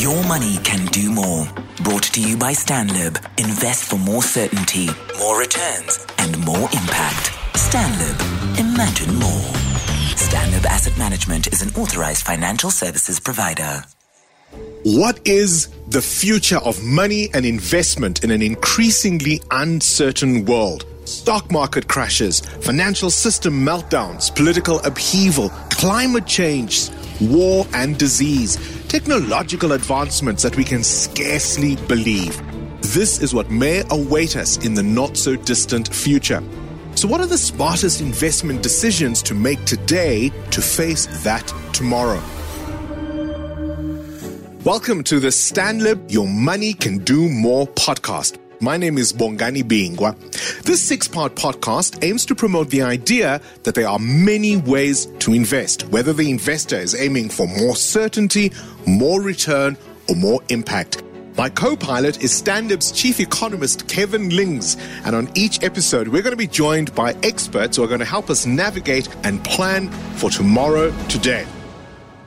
Your money can do more. Brought to you by Stanlib. Invest for more certainty, more returns, and more impact. Stanlib. Imagine more. Stanlib Asset Management is an authorized financial services provider. What is the future of money and investment in an increasingly uncertain world? Stock market crashes, financial system meltdowns, political upheaval, climate change, war and disease, technological advancements that we can scarcely believe. This is what may await us in the not so distant future. So, what are the smartest investment decisions to make today to face that tomorrow? Welcome to the Stanlib Your Money Can Do More podcast. My name is Bongani Bingwa. This six part podcast aims to promote the idea that there are many ways to invest, whether the investor is aiming for more certainty, more return, or more impact. My co pilot is Stanlib's chief economist, Kevin Lings. And on each episode, we're going to be joined by experts who are going to help us navigate and plan for tomorrow today.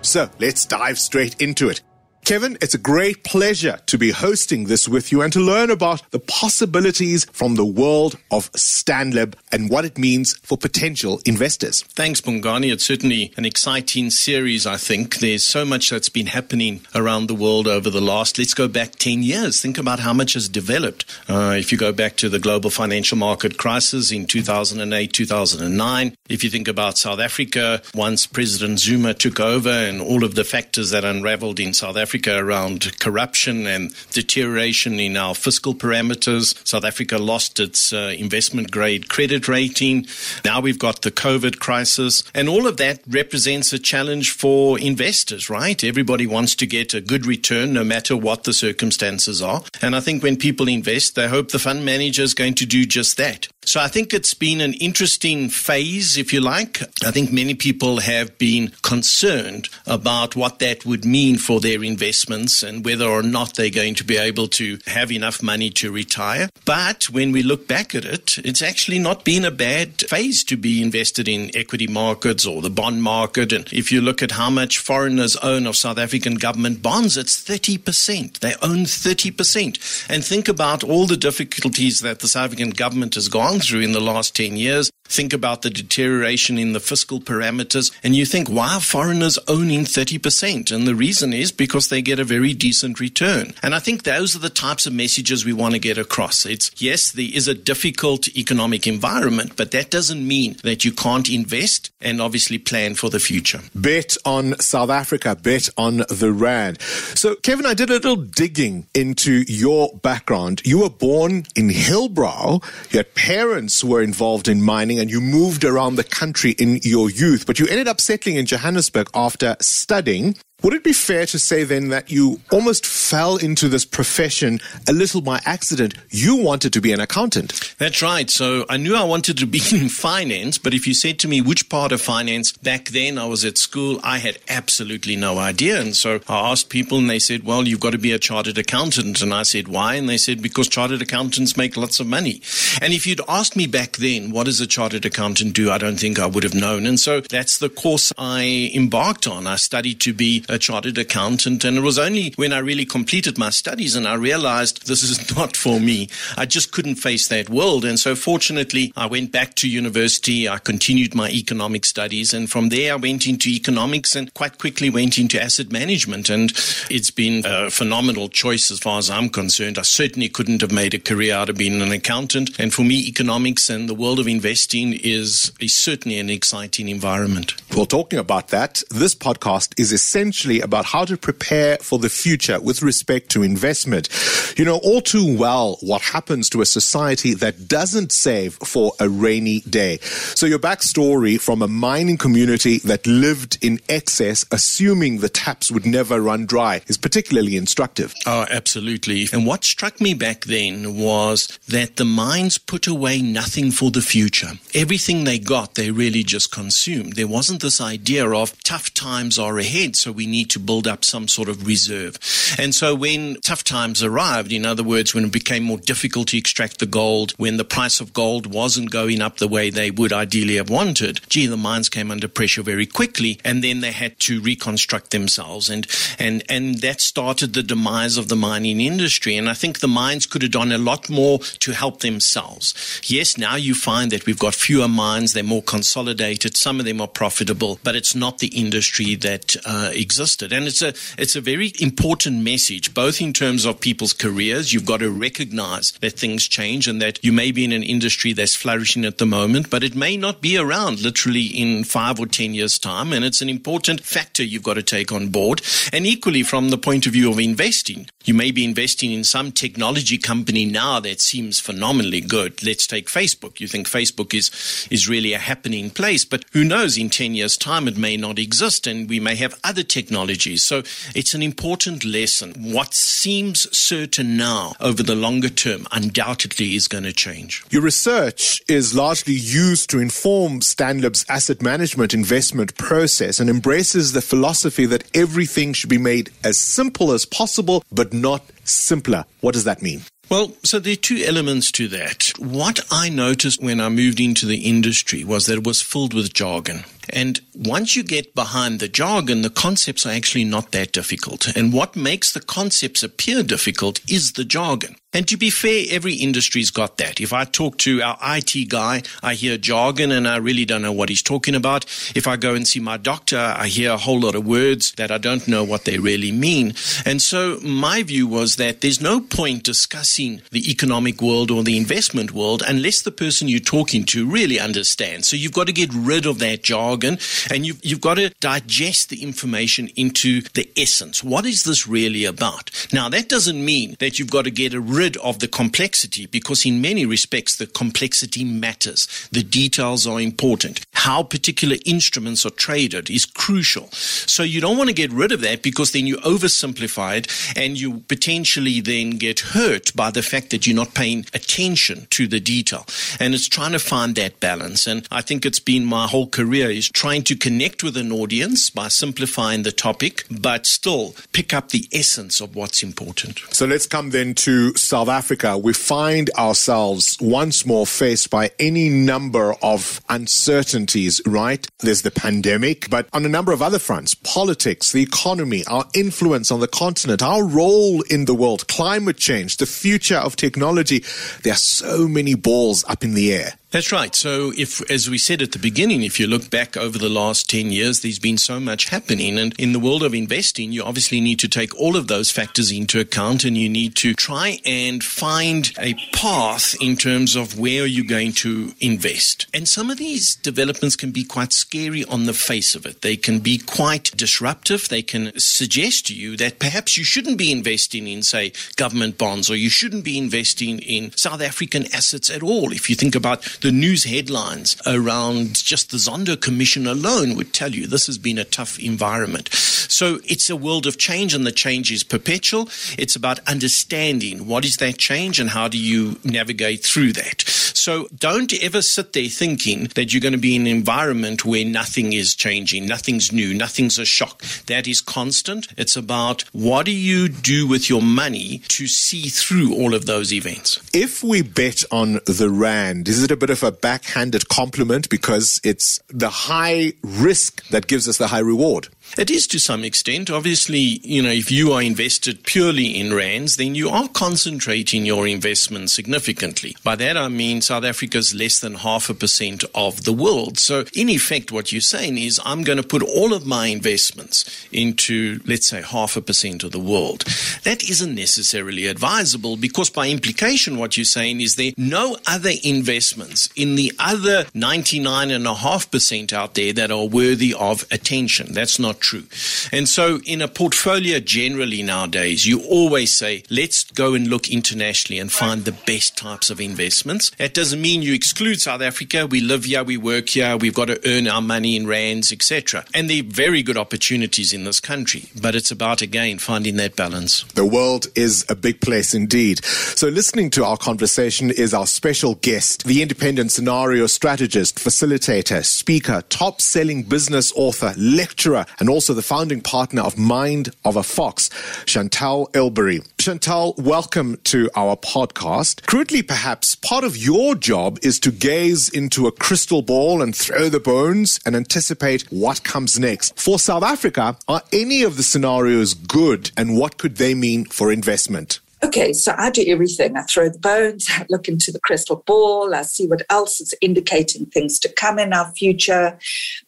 So let's dive straight into it. Kevin, it's a great pleasure to be hosting this with you and to learn about the possibilities from the world of Stanlib and what it means for potential investors. Thanks, Bongani. It's certainly an exciting series, I think. There's so much that's been happening around the world over the last, let's go back 10 years. Think about how much has developed. Uh, if you go back to the global financial market crisis in 2008, 2009, if you think about South Africa, once President Zuma took over and all of the factors that unraveled in South Africa, Africa around corruption and deterioration in our fiscal parameters. South Africa lost its uh, investment grade credit rating. Now we've got the COVID crisis. And all of that represents a challenge for investors, right? Everybody wants to get a good return no matter what the circumstances are. And I think when people invest, they hope the fund manager is going to do just that. So I think it's been an interesting phase, if you like. I think many people have been concerned about what that would mean for their investments and whether or not they're going to be able to have enough money to retire. But when we look back at it, it's actually not been a bad phase to be invested in equity markets or the bond market. And if you look at how much foreigners own of South African government bonds, it's 30%. They own 30%. And think about all the difficulties that the South African government has gone gone through in the last 10 years. Think about the deterioration in the fiscal parameters, and you think, why are foreigners owning 30%? And the reason is because they get a very decent return. And I think those are the types of messages we want to get across. It's yes, there is a difficult economic environment, but that doesn't mean that you can't invest and obviously plan for the future. Bet on South Africa, bet on the Rand. So, Kevin, I did a little digging into your background. You were born in Hillbrow, you had parents parents were involved in mining and you moved around the country in your youth, but you ended up settling in Johannesburg after studying. Would it be fair to say then that you almost fell into this profession a little by accident? You wanted to be an accountant. That's right. So I knew I wanted to be in finance, but if you said to me which part of finance back then I was at school, I had absolutely no idea. And so I asked people and they said, well, you've got to be a chartered accountant. And I said, why? And they said, because chartered accountants make lots of money. And if you'd asked me back then, what does a chartered accountant do? I don't think I would have known. And so that's the course I embarked on. I studied to be a chartered accountant. And it was only when I really completed my studies and I realized this is not for me. I just couldn't face that world. And so fortunately, I went back to university. I continued my economic studies. And from there, I went into economics and quite quickly went into asset management. And it's been a phenomenal choice as far as I'm concerned. I certainly couldn't have made a career out of being an accountant. And for me, economics and the world of investing is, is certainly an exciting environment. Well, talking about that, this podcast is essentially essentially about how to prepare for the future with respect to investment. You know all too well what happens to a society that doesn't save for a rainy day. So your backstory from a mining community that lived in excess, assuming the taps would never run dry, is particularly instructive. Oh, absolutely. And what struck me back then was that the mines put away nothing for the future. Everything they got, they really just consumed. There wasn't this idea of tough times are ahead, so we need to build up some sort of reserve. And so when tough times arrived, in other words, when it became more difficult to extract the gold, when the price of gold wasn't going up the way they would ideally have wanted, gee, the mines came under pressure very quickly, and then they had to reconstruct themselves, and and and that started the demise of the mining industry. And I think the mines could have done a lot more to help themselves. Yes, now you find that we've got fewer mines; they're more consolidated. Some of them are profitable, but it's not the industry that uh, existed. And it's a it's a very important message, both in terms of people's careers. You've got to recognize that things change and that you may be in an industry that's flourishing at the moment, but it may not be around literally in five or ten years' time. And it's an important factor you've got to take on board. And equally, from the point of view of investing, you may be investing in some technology company now that seems phenomenally good. Let's take Facebook. You think Facebook is is really a happening place, but who knows? In ten years' time, it may not exist, and we may have other technologies. So it's an important lesson. What seems certain now over the longer term undoubtedly is going to change. Your research is largely used to inform Stanlib's asset management investment process and embraces the philosophy that everything should be made as simple as possible, but not simpler. What does that mean? Well, so there are two elements to that. What I noticed when I moved into the industry was that it was filled with jargon. And once you get behind the jargon, the concepts are actually not that difficult. And what makes the concepts appear difficult is the jargon. And to be fair, every industry's got that. If I talk to our IT guy, I hear jargon and I really don't know what he's talking about. If I go and see my doctor, I hear a whole lot of words that I don't know what they really mean. And so my view was that there's no point discussing the economic world or the investment world unless the person you're talking to really understands. So you've got to get rid of that jargon and you've, you've got to digest the information into the essence. What is this really about? Now, that doesn't mean that you've got to get rid rid of the complexity because, in many respects, the complexity matters. The details are important. How particular instruments are traded is crucial. So, you don't want to get rid of that because then you oversimplify it and you potentially then get hurt by the fact that you're not paying attention to the detail. And it's trying to find that balance. And I think it's been my whole career is trying to connect with an audience by simplifying the topic, but still pick up the essence of what's important. So let's come then to South Africa, we find ourselves once more faced by any number of uncertainties, right? There's the pandemic, but on a number of other fronts, politics, the economy, our influence on the continent, our role in the world, climate change, the future of technology. There are so many balls up in the air. That's right. So, if, as we said at the beginning, if you look back over the last 10 years, there's been so much happening. And in the world of investing, you obviously need to take all of those factors into account and you need to try and find a path in terms of where you're going to invest. And some of these developments can be quite scary on the face of it. They can be quite disruptive. They can suggest to you that perhaps you shouldn't be investing in, say, government bonds or you shouldn't be investing in South African assets at all. If you think about the news headlines around just the Zondo Commission alone would tell you this has been a tough environment. So it's a world of change, and the change is perpetual. It's about understanding what is that change and how do you navigate through that. So don't ever sit there thinking that you're going to be in an environment where nothing is changing, nothing's new, nothing's a shock. That is constant. It's about what do you do with your money to see through all of those events. If we bet on the Rand, is it a bit of of a backhanded compliment because it's the high risk that gives us the high reward. It is to some extent. Obviously, you know, if you are invested purely in rands, then you are concentrating your investment significantly. By that I mean South Africa is less than half a percent of the world. So in effect, what you're saying is I'm going to put all of my investments into, let's say, half a percent of the world. That isn't necessarily advisable because by implication, what you're saying is there no other investments in the other 99.5% out there that are worthy of attention. That's not true. And so, in a portfolio generally nowadays, you always say, let's go and look internationally and find the best types of investments. That doesn't mean you exclude South Africa. We live here, we work here, we've got to earn our money in rands, etc. And there are very good opportunities in this country, but it's about again finding that balance. The world is a big place indeed. So, listening to our conversation is our special guest, the independent scenario strategist, facilitator, speaker, top selling business author, lecturer, and also the founding partner of Mind of a Fox, Chantal Ilbury. Chantal, welcome to our podcast. Crudely, perhaps, part of your job is to gaze into a crystal ball and throw the bones and anticipate what comes next. For South Africa, are any of the scenarios good and what could they mean for investment? Okay, so I do everything. I throw the bones, I look into the crystal ball, I see what else is indicating things to come in our future.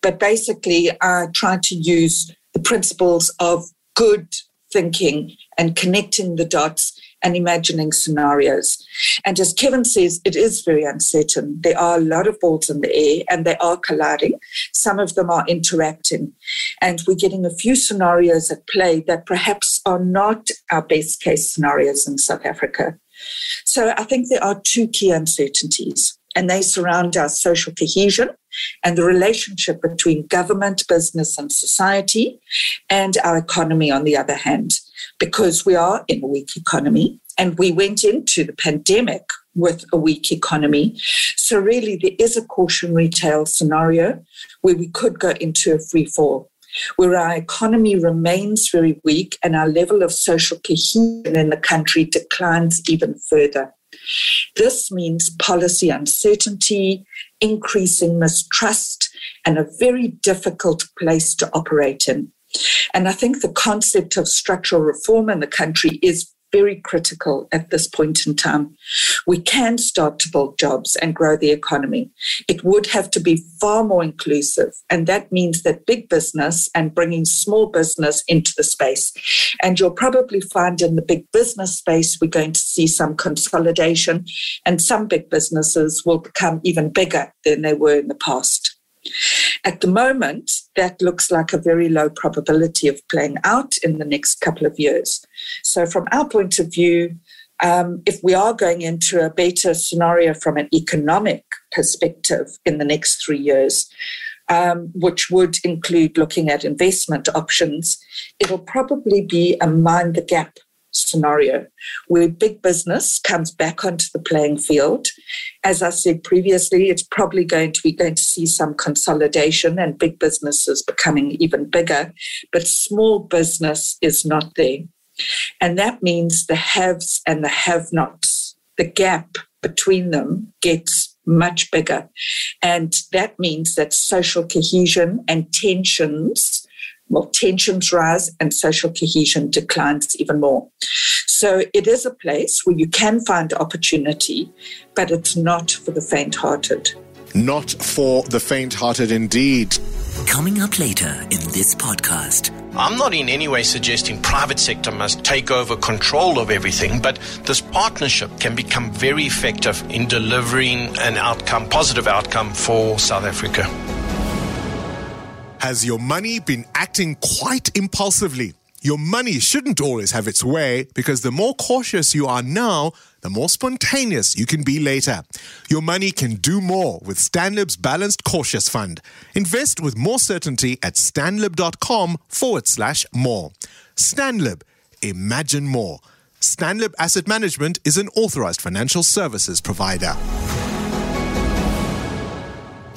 But basically, I try to use the principles of good thinking and connecting the dots and imagining scenarios. And as Kevin says, it is very uncertain. There are a lot of balls in the air and they are colliding. Some of them are interacting. And we're getting a few scenarios at play that perhaps are not our best case scenarios in South Africa. So I think there are two key uncertainties, and they surround our social cohesion and the relationship between government, business, and society, and our economy on the other hand because we are in a weak economy and we went into the pandemic with a weak economy. So, really, there is a cautionary tale scenario where we could go into a free fall, where our economy remains very weak and our level of social cohesion in the country declines even further. This means policy uncertainty, increasing mistrust, and a very difficult place to operate in. And I think the concept of structural reform in the country is very critical at this point in time. We can start to build jobs and grow the economy. It would have to be far more inclusive. And that means that big business and bringing small business into the space. And you'll probably find in the big business space, we're going to see some consolidation, and some big businesses will become even bigger than they were in the past. At the moment, that looks like a very low probability of playing out in the next couple of years. So, from our point of view, um, if we are going into a better scenario from an economic perspective in the next three years, um, which would include looking at investment options, it'll probably be a mind the gap scenario where big business comes back onto the playing field. As I said previously, it's probably going to be going to see some consolidation and big businesses becoming even bigger, but small business is not there. And that means the haves and the have nots, the gap between them gets much bigger. And that means that social cohesion and tensions well, tensions rise and social cohesion declines even more. So it is a place where you can find opportunity, but it's not for the faint hearted. Not for the faint hearted indeed. Coming up later in this podcast. I'm not in any way suggesting private sector must take over control of everything, but this partnership can become very effective in delivering an outcome, positive outcome for South Africa. Has your money been acting quite impulsively? Your money shouldn't always have its way because the more cautious you are now, the more spontaneous you can be later. Your money can do more with Stanlib's Balanced Cautious Fund. Invest with more certainty at stanlib.com forward slash more. Stanlib, imagine more. Stanlib Asset Management is an authorized financial services provider.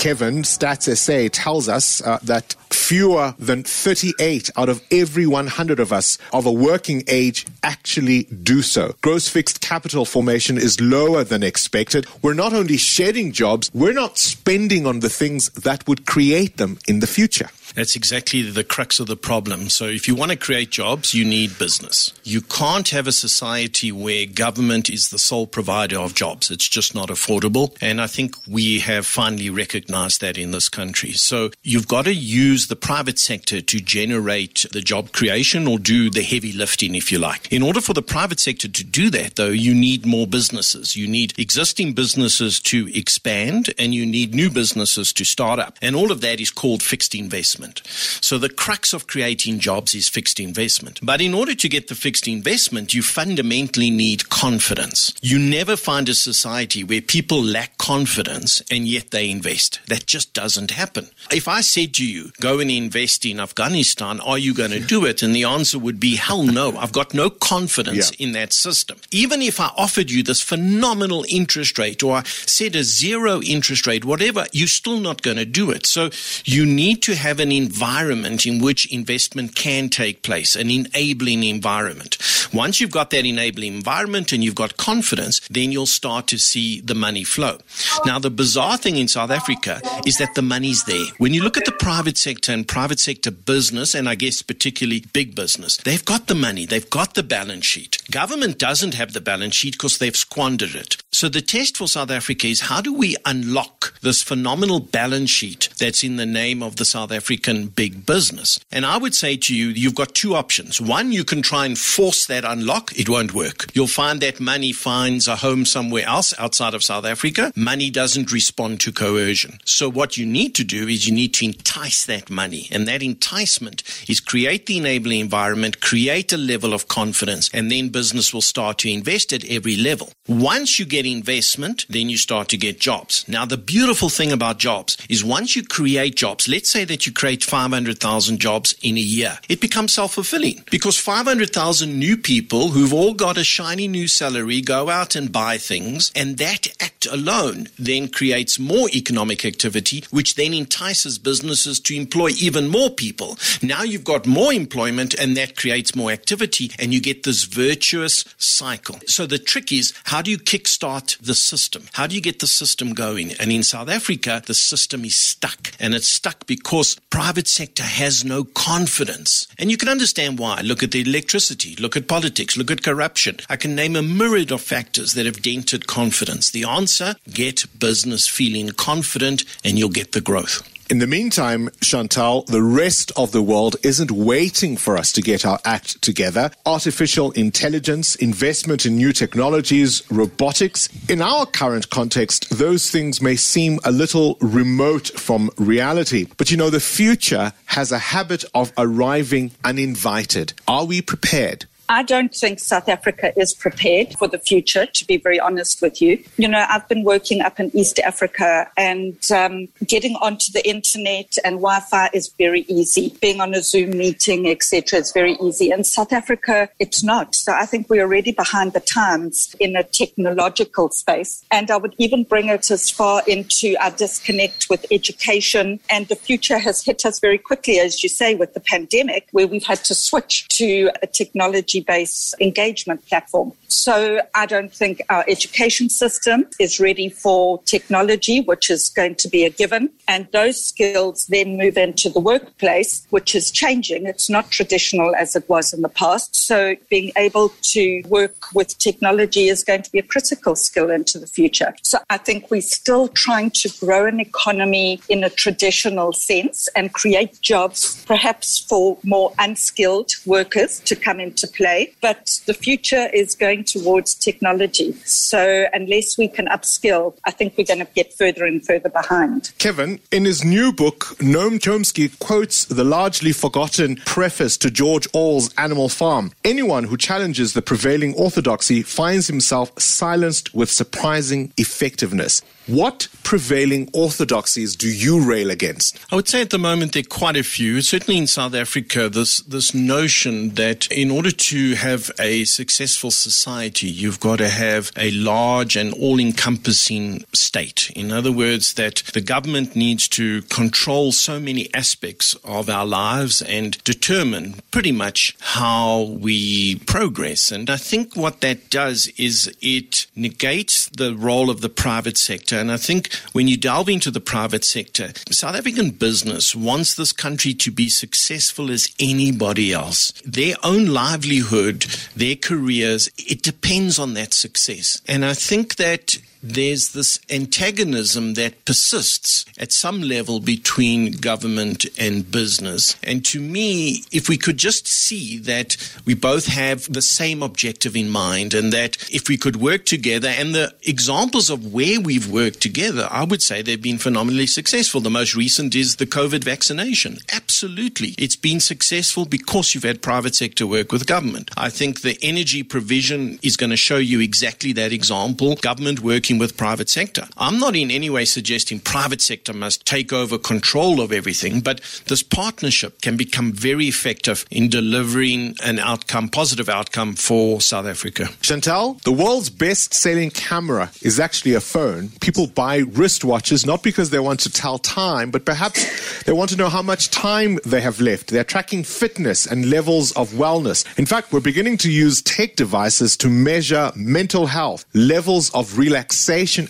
Kevin, Stats SA tells us uh, that fewer than 38 out of every 100 of us of a working age actually do so. Gross fixed capital formation is lower than expected. We're not only shedding jobs, we're not spending on the things that would create them in the future. That's exactly the crux of the problem. So, if you want to create jobs, you need business. You can't have a society where government is the sole provider of jobs. It's just not affordable. And I think we have finally recognized that in this country. So, you've got to use the private sector to generate the job creation or do the heavy lifting, if you like. In order for the private sector to do that, though, you need more businesses. You need existing businesses to expand and you need new businesses to start up. And all of that is called fixed investment investment. So the crux of creating jobs is fixed investment. But in order to get the fixed investment, you fundamentally need confidence. You never find a society where people lack confidence and yet they invest. That just doesn't happen. If I said to you, go and invest in Afghanistan, are you going to do it? And the answer would be, hell no. I've got no confidence yeah. in that system. Even if I offered you this phenomenal interest rate or I said a zero interest rate, whatever, you're still not going to do it. So you need to have an environment in which investment can take place, an enabling environment. Once you've got that enabling environment and you've got confidence, then you'll start to see the money flow. Now, the bizarre thing in South Africa is that the money's there. When you look at the private sector and private sector business, and I guess particularly big business, they've got the money, they've got the balance sheet. Government doesn't have the balance sheet because they've squandered it. So the test for South Africa is how do we unlock this phenomenal balance sheet that's in the name of the South African big business? And I would say to you, you've got two options. One, you can try and force that unlock. It won't work. You'll find that money finds a home somewhere else outside of South Africa. Money doesn't respond to coercion. So what you need to do is you need to entice that money. And that enticement is create the enabling environment, create a level of confidence, and then business will start to invest at every level. Once you get investment, then you start to get jobs. Now, the beautiful thing about jobs is once you create jobs, let's say that you create 500,000 jobs in a year, it becomes self fulfilling because 500,000 new people who've all got a shiny new salary go out and buy things, and that act alone then creates more economic activity, which then entices businesses to employ even more people. Now you've got more employment, and that creates more activity, and you get this virtuous cycle. So the trick is how do you kickstart the system? How do you get the system going? And in South Africa, the system is stuck, and it's stuck because private sector has no confidence. And you can understand why. Look at the electricity, look at politics, look at corruption. I can name a myriad of factors that have dented confidence. The answer get business feeling confident, and you'll get the growth. In the meantime, Chantal, the rest of the world isn't waiting for us to get our act together. Artificial intelligence, investment in new technologies, robotics. In our current context, those things may seem a little remote from reality. But you know, the future has a habit of arriving uninvited. Are we prepared? I don't think South Africa is prepared for the future, to be very honest with you. You know, I've been working up in East Africa and um, getting onto the internet and Wi Fi is very easy. Being on a Zoom meeting, etc., is very easy. In South Africa, it's not. So I think we're already behind the times in a technological space. And I would even bring it as far into our disconnect with education. And the future has hit us very quickly, as you say, with the pandemic, where we've had to switch to a technology based engagement platform. So I don't think our education system is ready for technology, which is going to be a given. And those skills then move into the workplace, which is changing. It's not traditional as it was in the past. So being able to work with technology is going to be a critical skill into the future. So I think we're still trying to grow an economy in a traditional sense and create jobs, perhaps for more unskilled workers to come into play. But the future is going going towards technology. So unless we can upskill, I think we're going to get further and further behind. Kevin, in his new book, Noam Chomsky quotes the largely forgotten preface to George Orwell's Animal Farm. Anyone who challenges the prevailing orthodoxy finds himself silenced with surprising effectiveness. What prevailing orthodoxies do you rail against? I would say at the moment there are quite a few. Certainly in South Africa, this this notion that in order to have a successful society, you've got to have a large and all-encompassing state. In other words, that the government needs to control so many aspects of our lives and determine pretty much how we progress. And I think what that does is it negates the role of the private sector and I think when you delve into the private sector, South African business wants this country to be successful as anybody else. Their own livelihood, their careers, it depends on that success. And I think that there's this antagonism that persists at some level between government and business. And to me, if we could just see that we both have the same objective in mind and that if we could work together and the examples of where we've worked together, I would say they've been phenomenally successful. The most recent is the COVID vaccination. Absolutely. It's been successful because you've had private sector work with government. I think the energy provision is going to show you exactly that example. Government working with private sector. I'm not in any way suggesting private sector must take over control of everything, but this partnership can become very effective in delivering an outcome, positive outcome for South Africa. Chantal, the world's best selling camera is actually a phone. People buy wristwatches not because they want to tell time, but perhaps they want to know how much time they have left. They're tracking fitness and levels of wellness. In fact, we're beginning to use tech devices to measure mental health, levels of relaxation,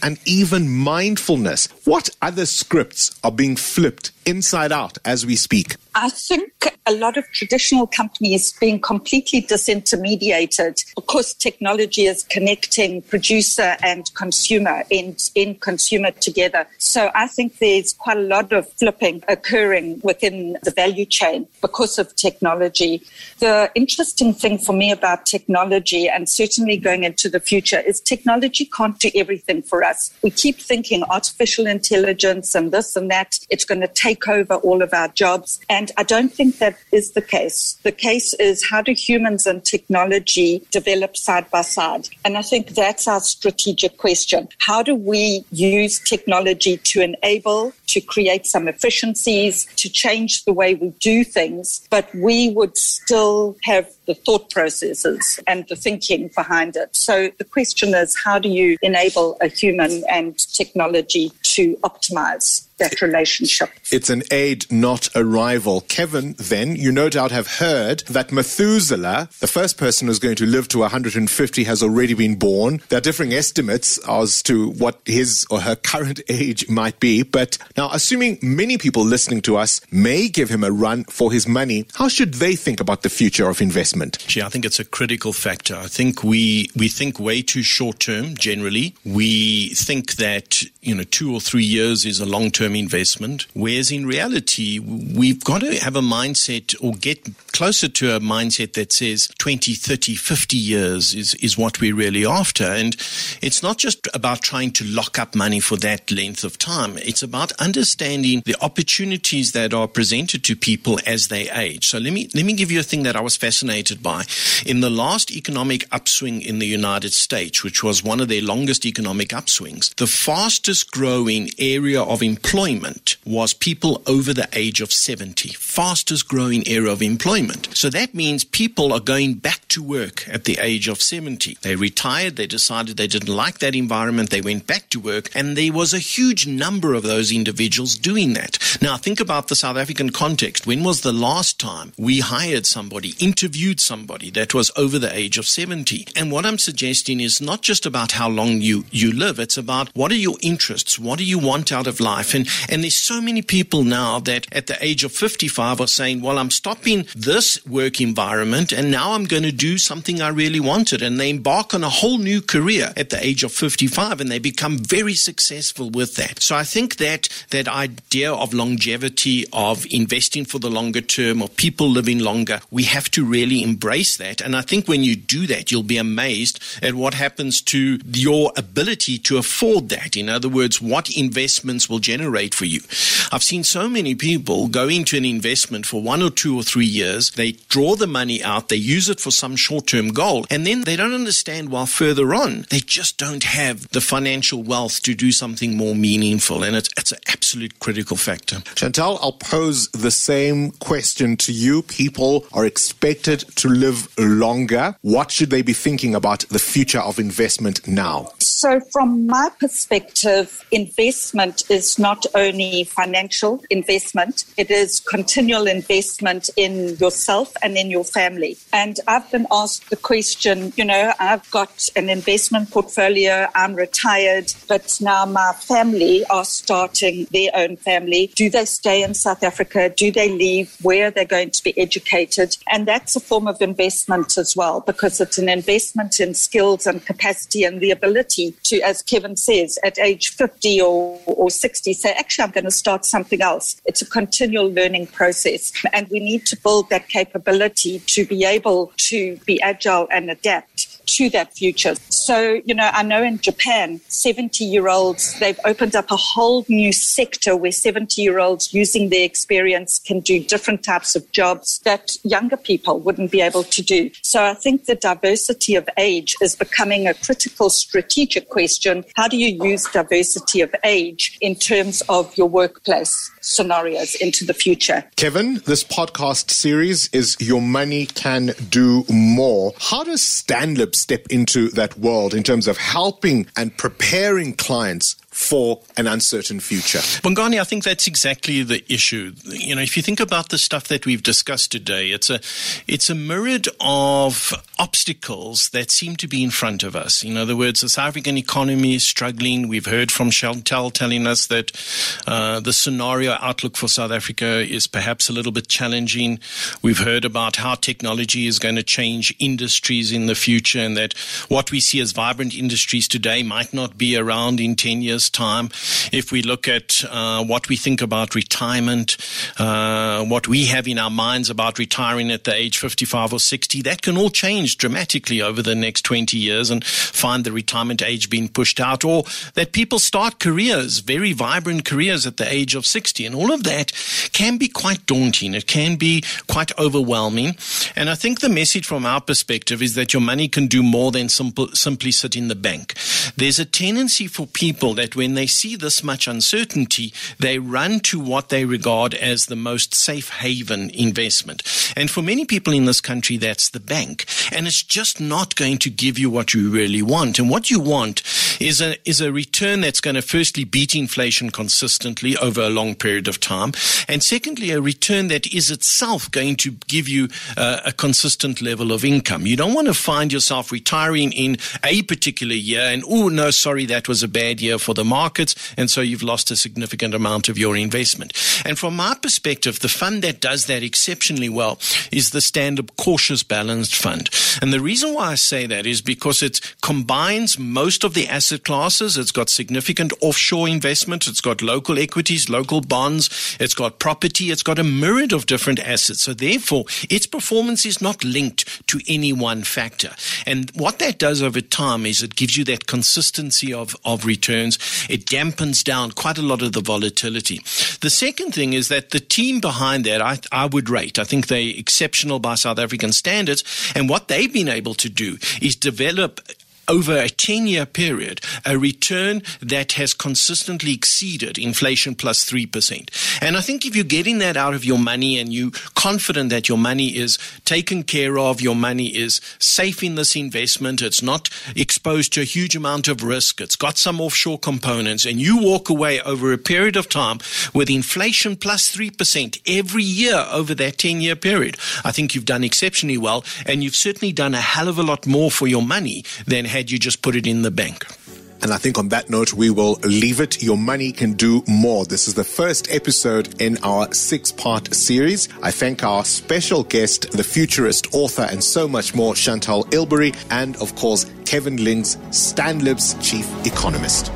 and even mindfulness. What other scripts are being flipped inside out as we speak? I think a lot of traditional companies being completely disintermediated because technology is connecting producer and consumer in, in consumer together. So I think there's quite a lot of flipping occurring within the value chain because of technology. The interesting thing for me about technology and certainly going into the future is technology can't do everything for us. We keep thinking artificial intelligence and this and that. It's going to take over all of our jobs. And I don't think that is the case. The case is how do humans and technology develop side by side? And I think that's our strategic question. How do we use technology to enable, to create some efficiencies, to change the way we do things, but we would still have the thought processes and the thinking behind it. So the question is how do you enable a human and technology to optimize that relationship. It's an aid, not a rival. Kevin, then, you no doubt have heard that Methuselah, the first person who's going to live to 150, has already been born. There are differing estimates as to what his or her current age might be. But now, assuming many people listening to us may give him a run for his money, how should they think about the future of investment? Gee, I think it's a critical factor. I think we, we think way too short term generally. We think that, you know, two or three years is a long term investment, whereas in reality, we've got to have a mindset or get closer to a mindset that says 20, 30, 50 years is, is what we're really after. And it's not just about trying to lock up money for that length of time. It's about understanding the opportunities that are presented to people as they age. So let me, let me give you a thing that I was fascinated by. In the last economic upswing in the United States, which was one of their longest economic upswings, the fastest growing area of employment was people over the age of 70. Fastest growing area of employment. So that means people are going back to work at the age of 70. They retired, they decided they didn't like that environment, they went back to work, and there was a huge number of those individuals doing that. Now, think about the South African context. When was the last time we hired somebody, interviewed somebody that was over the age of 70? And what I'm suggesting is not just about how long you, you live, it's about what are your interests, what do you want out of life? And, and there's so many people now that at the age of 55 are saying, well, I'm stopping this work environment and now I'm going to do something I really wanted. And they embark on a whole new career at the age of 55 and they become very successful with that. So I think that that idea of longevity, of investing for the longer term, of people living longer, we have to really embrace that. And I think when you do that, you'll be amazed at what happens to your ability to afford that. In other words, what investments will generate for you. I've seen so many people go into an investment for one or two or three years. They draw the money out, they use it for some short term goal, and then they don't understand while further on, they just don't have the financial wealth to do something more meaningful. And it's, it's an absolute critical factor. Chantal, I'll pose the same question to you. People are expected to live longer. What should they be thinking about the future of investment now? So, from my perspective, investment is not only financial investment, it is continual investment in yourself and in your family. And I've been asked the question you know, I've got an investment portfolio, I'm retired, but now my family are starting their own family. Do they stay in South Africa? Do they leave? Where are they going to be educated? And that's a form of investment as well, because it's an investment in skills and capacity and the ability to, as Kevin says, at age 50 or, or 60, say, actually, I'm going to start something else. It's a continual learning process. And we need to build that capability to be able to be agile and adapt to that future. So, you know, I know in Japan, 70 year olds, they've opened up a whole new sector where 70 year olds using their experience can do different types of jobs that younger people wouldn't be able to do. So I think the diversity of age is becoming a critical strategic question. How do you use diversity of age in terms of your workplace scenarios into the future? Kevin, this podcast series is Your Money Can Do More. How does Stanlib step into that world in terms of helping and preparing clients for an uncertain future. Bongani, I think that's exactly the issue. You know, if you think about the stuff that we've discussed today, it's a it's a myriad of obstacles that seem to be in front of us. In other words, the South African economy is struggling. We've heard from Chantal telling us that uh, the scenario outlook for South Africa is perhaps a little bit challenging. We've heard about how technology is going to change industries in the future, and that what we see as vibrant industries today might not be around in ten years time. If we look at uh, what we think about retirement, uh, what we have in our minds about retiring at the age 55 or 60, that can all change dramatically over the next 20 years and find the retirement age being pushed out, or that people start careers, very vibrant careers at the age of 60. And all of that can be quite daunting. It can be quite overwhelming. And I think the message from our perspective is that your money can do more than simple, simply sit in the bank. There's a tendency for people that that when they see this much uncertainty, they run to what they regard as the most safe haven investment. And for many people in this country, that's the bank. And it's just not going to give you what you really want. And what you want is a, is a return that's going to firstly beat inflation consistently over a long period of time. And secondly, a return that is itself going to give you uh, a consistent level of income. You don't want to find yourself retiring in a particular year and, oh, no, sorry, that was a bad year for the the markets, and so you've lost a significant amount of your investment. And from my perspective, the fund that does that exceptionally well is the Stanlib Cautious Balanced Fund. And the reason why I say that is because it combines most of the asset classes. It's got significant offshore investment. It's got local equities, local bonds. It's got property. It's got a myriad of different assets. So therefore, its performance is not linked to any one factor. And what that does over time is it gives you that consistency of, of returns. It dampens down quite a lot of the volatility. The second thing is that the team behind that, I, I would rate. I think they're exceptional by South African standards. And what they've been able to do is develop over a 10 year period, a return that has consistently exceeded inflation plus 3%. And I think if you're getting that out of your money and you're confident that your money is taken care of, your money is safe in this investment, it's not exposed to a huge amount of risk, it's got some offshore components, and you walk away over a period of time with inflation plus 3% every year over that 10 year period, I think you've done exceptionally well. And you've certainly done a hell of a lot more for your money than had had you just put it in the bank. And I think on that note, we will leave it. Your money can do more. This is the first episode in our six part series. I thank our special guest, the futurist, author, and so much more, Chantal Ilbury, and of course, Kevin Lings, Stanlib's chief economist.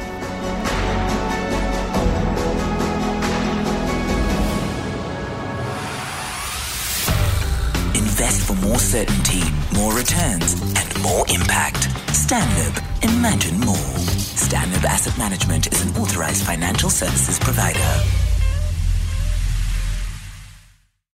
Invest for more certainty, more returns, and more impact. Stanlib. Imagine more. Stanlib Asset Management is an authorized financial services provider.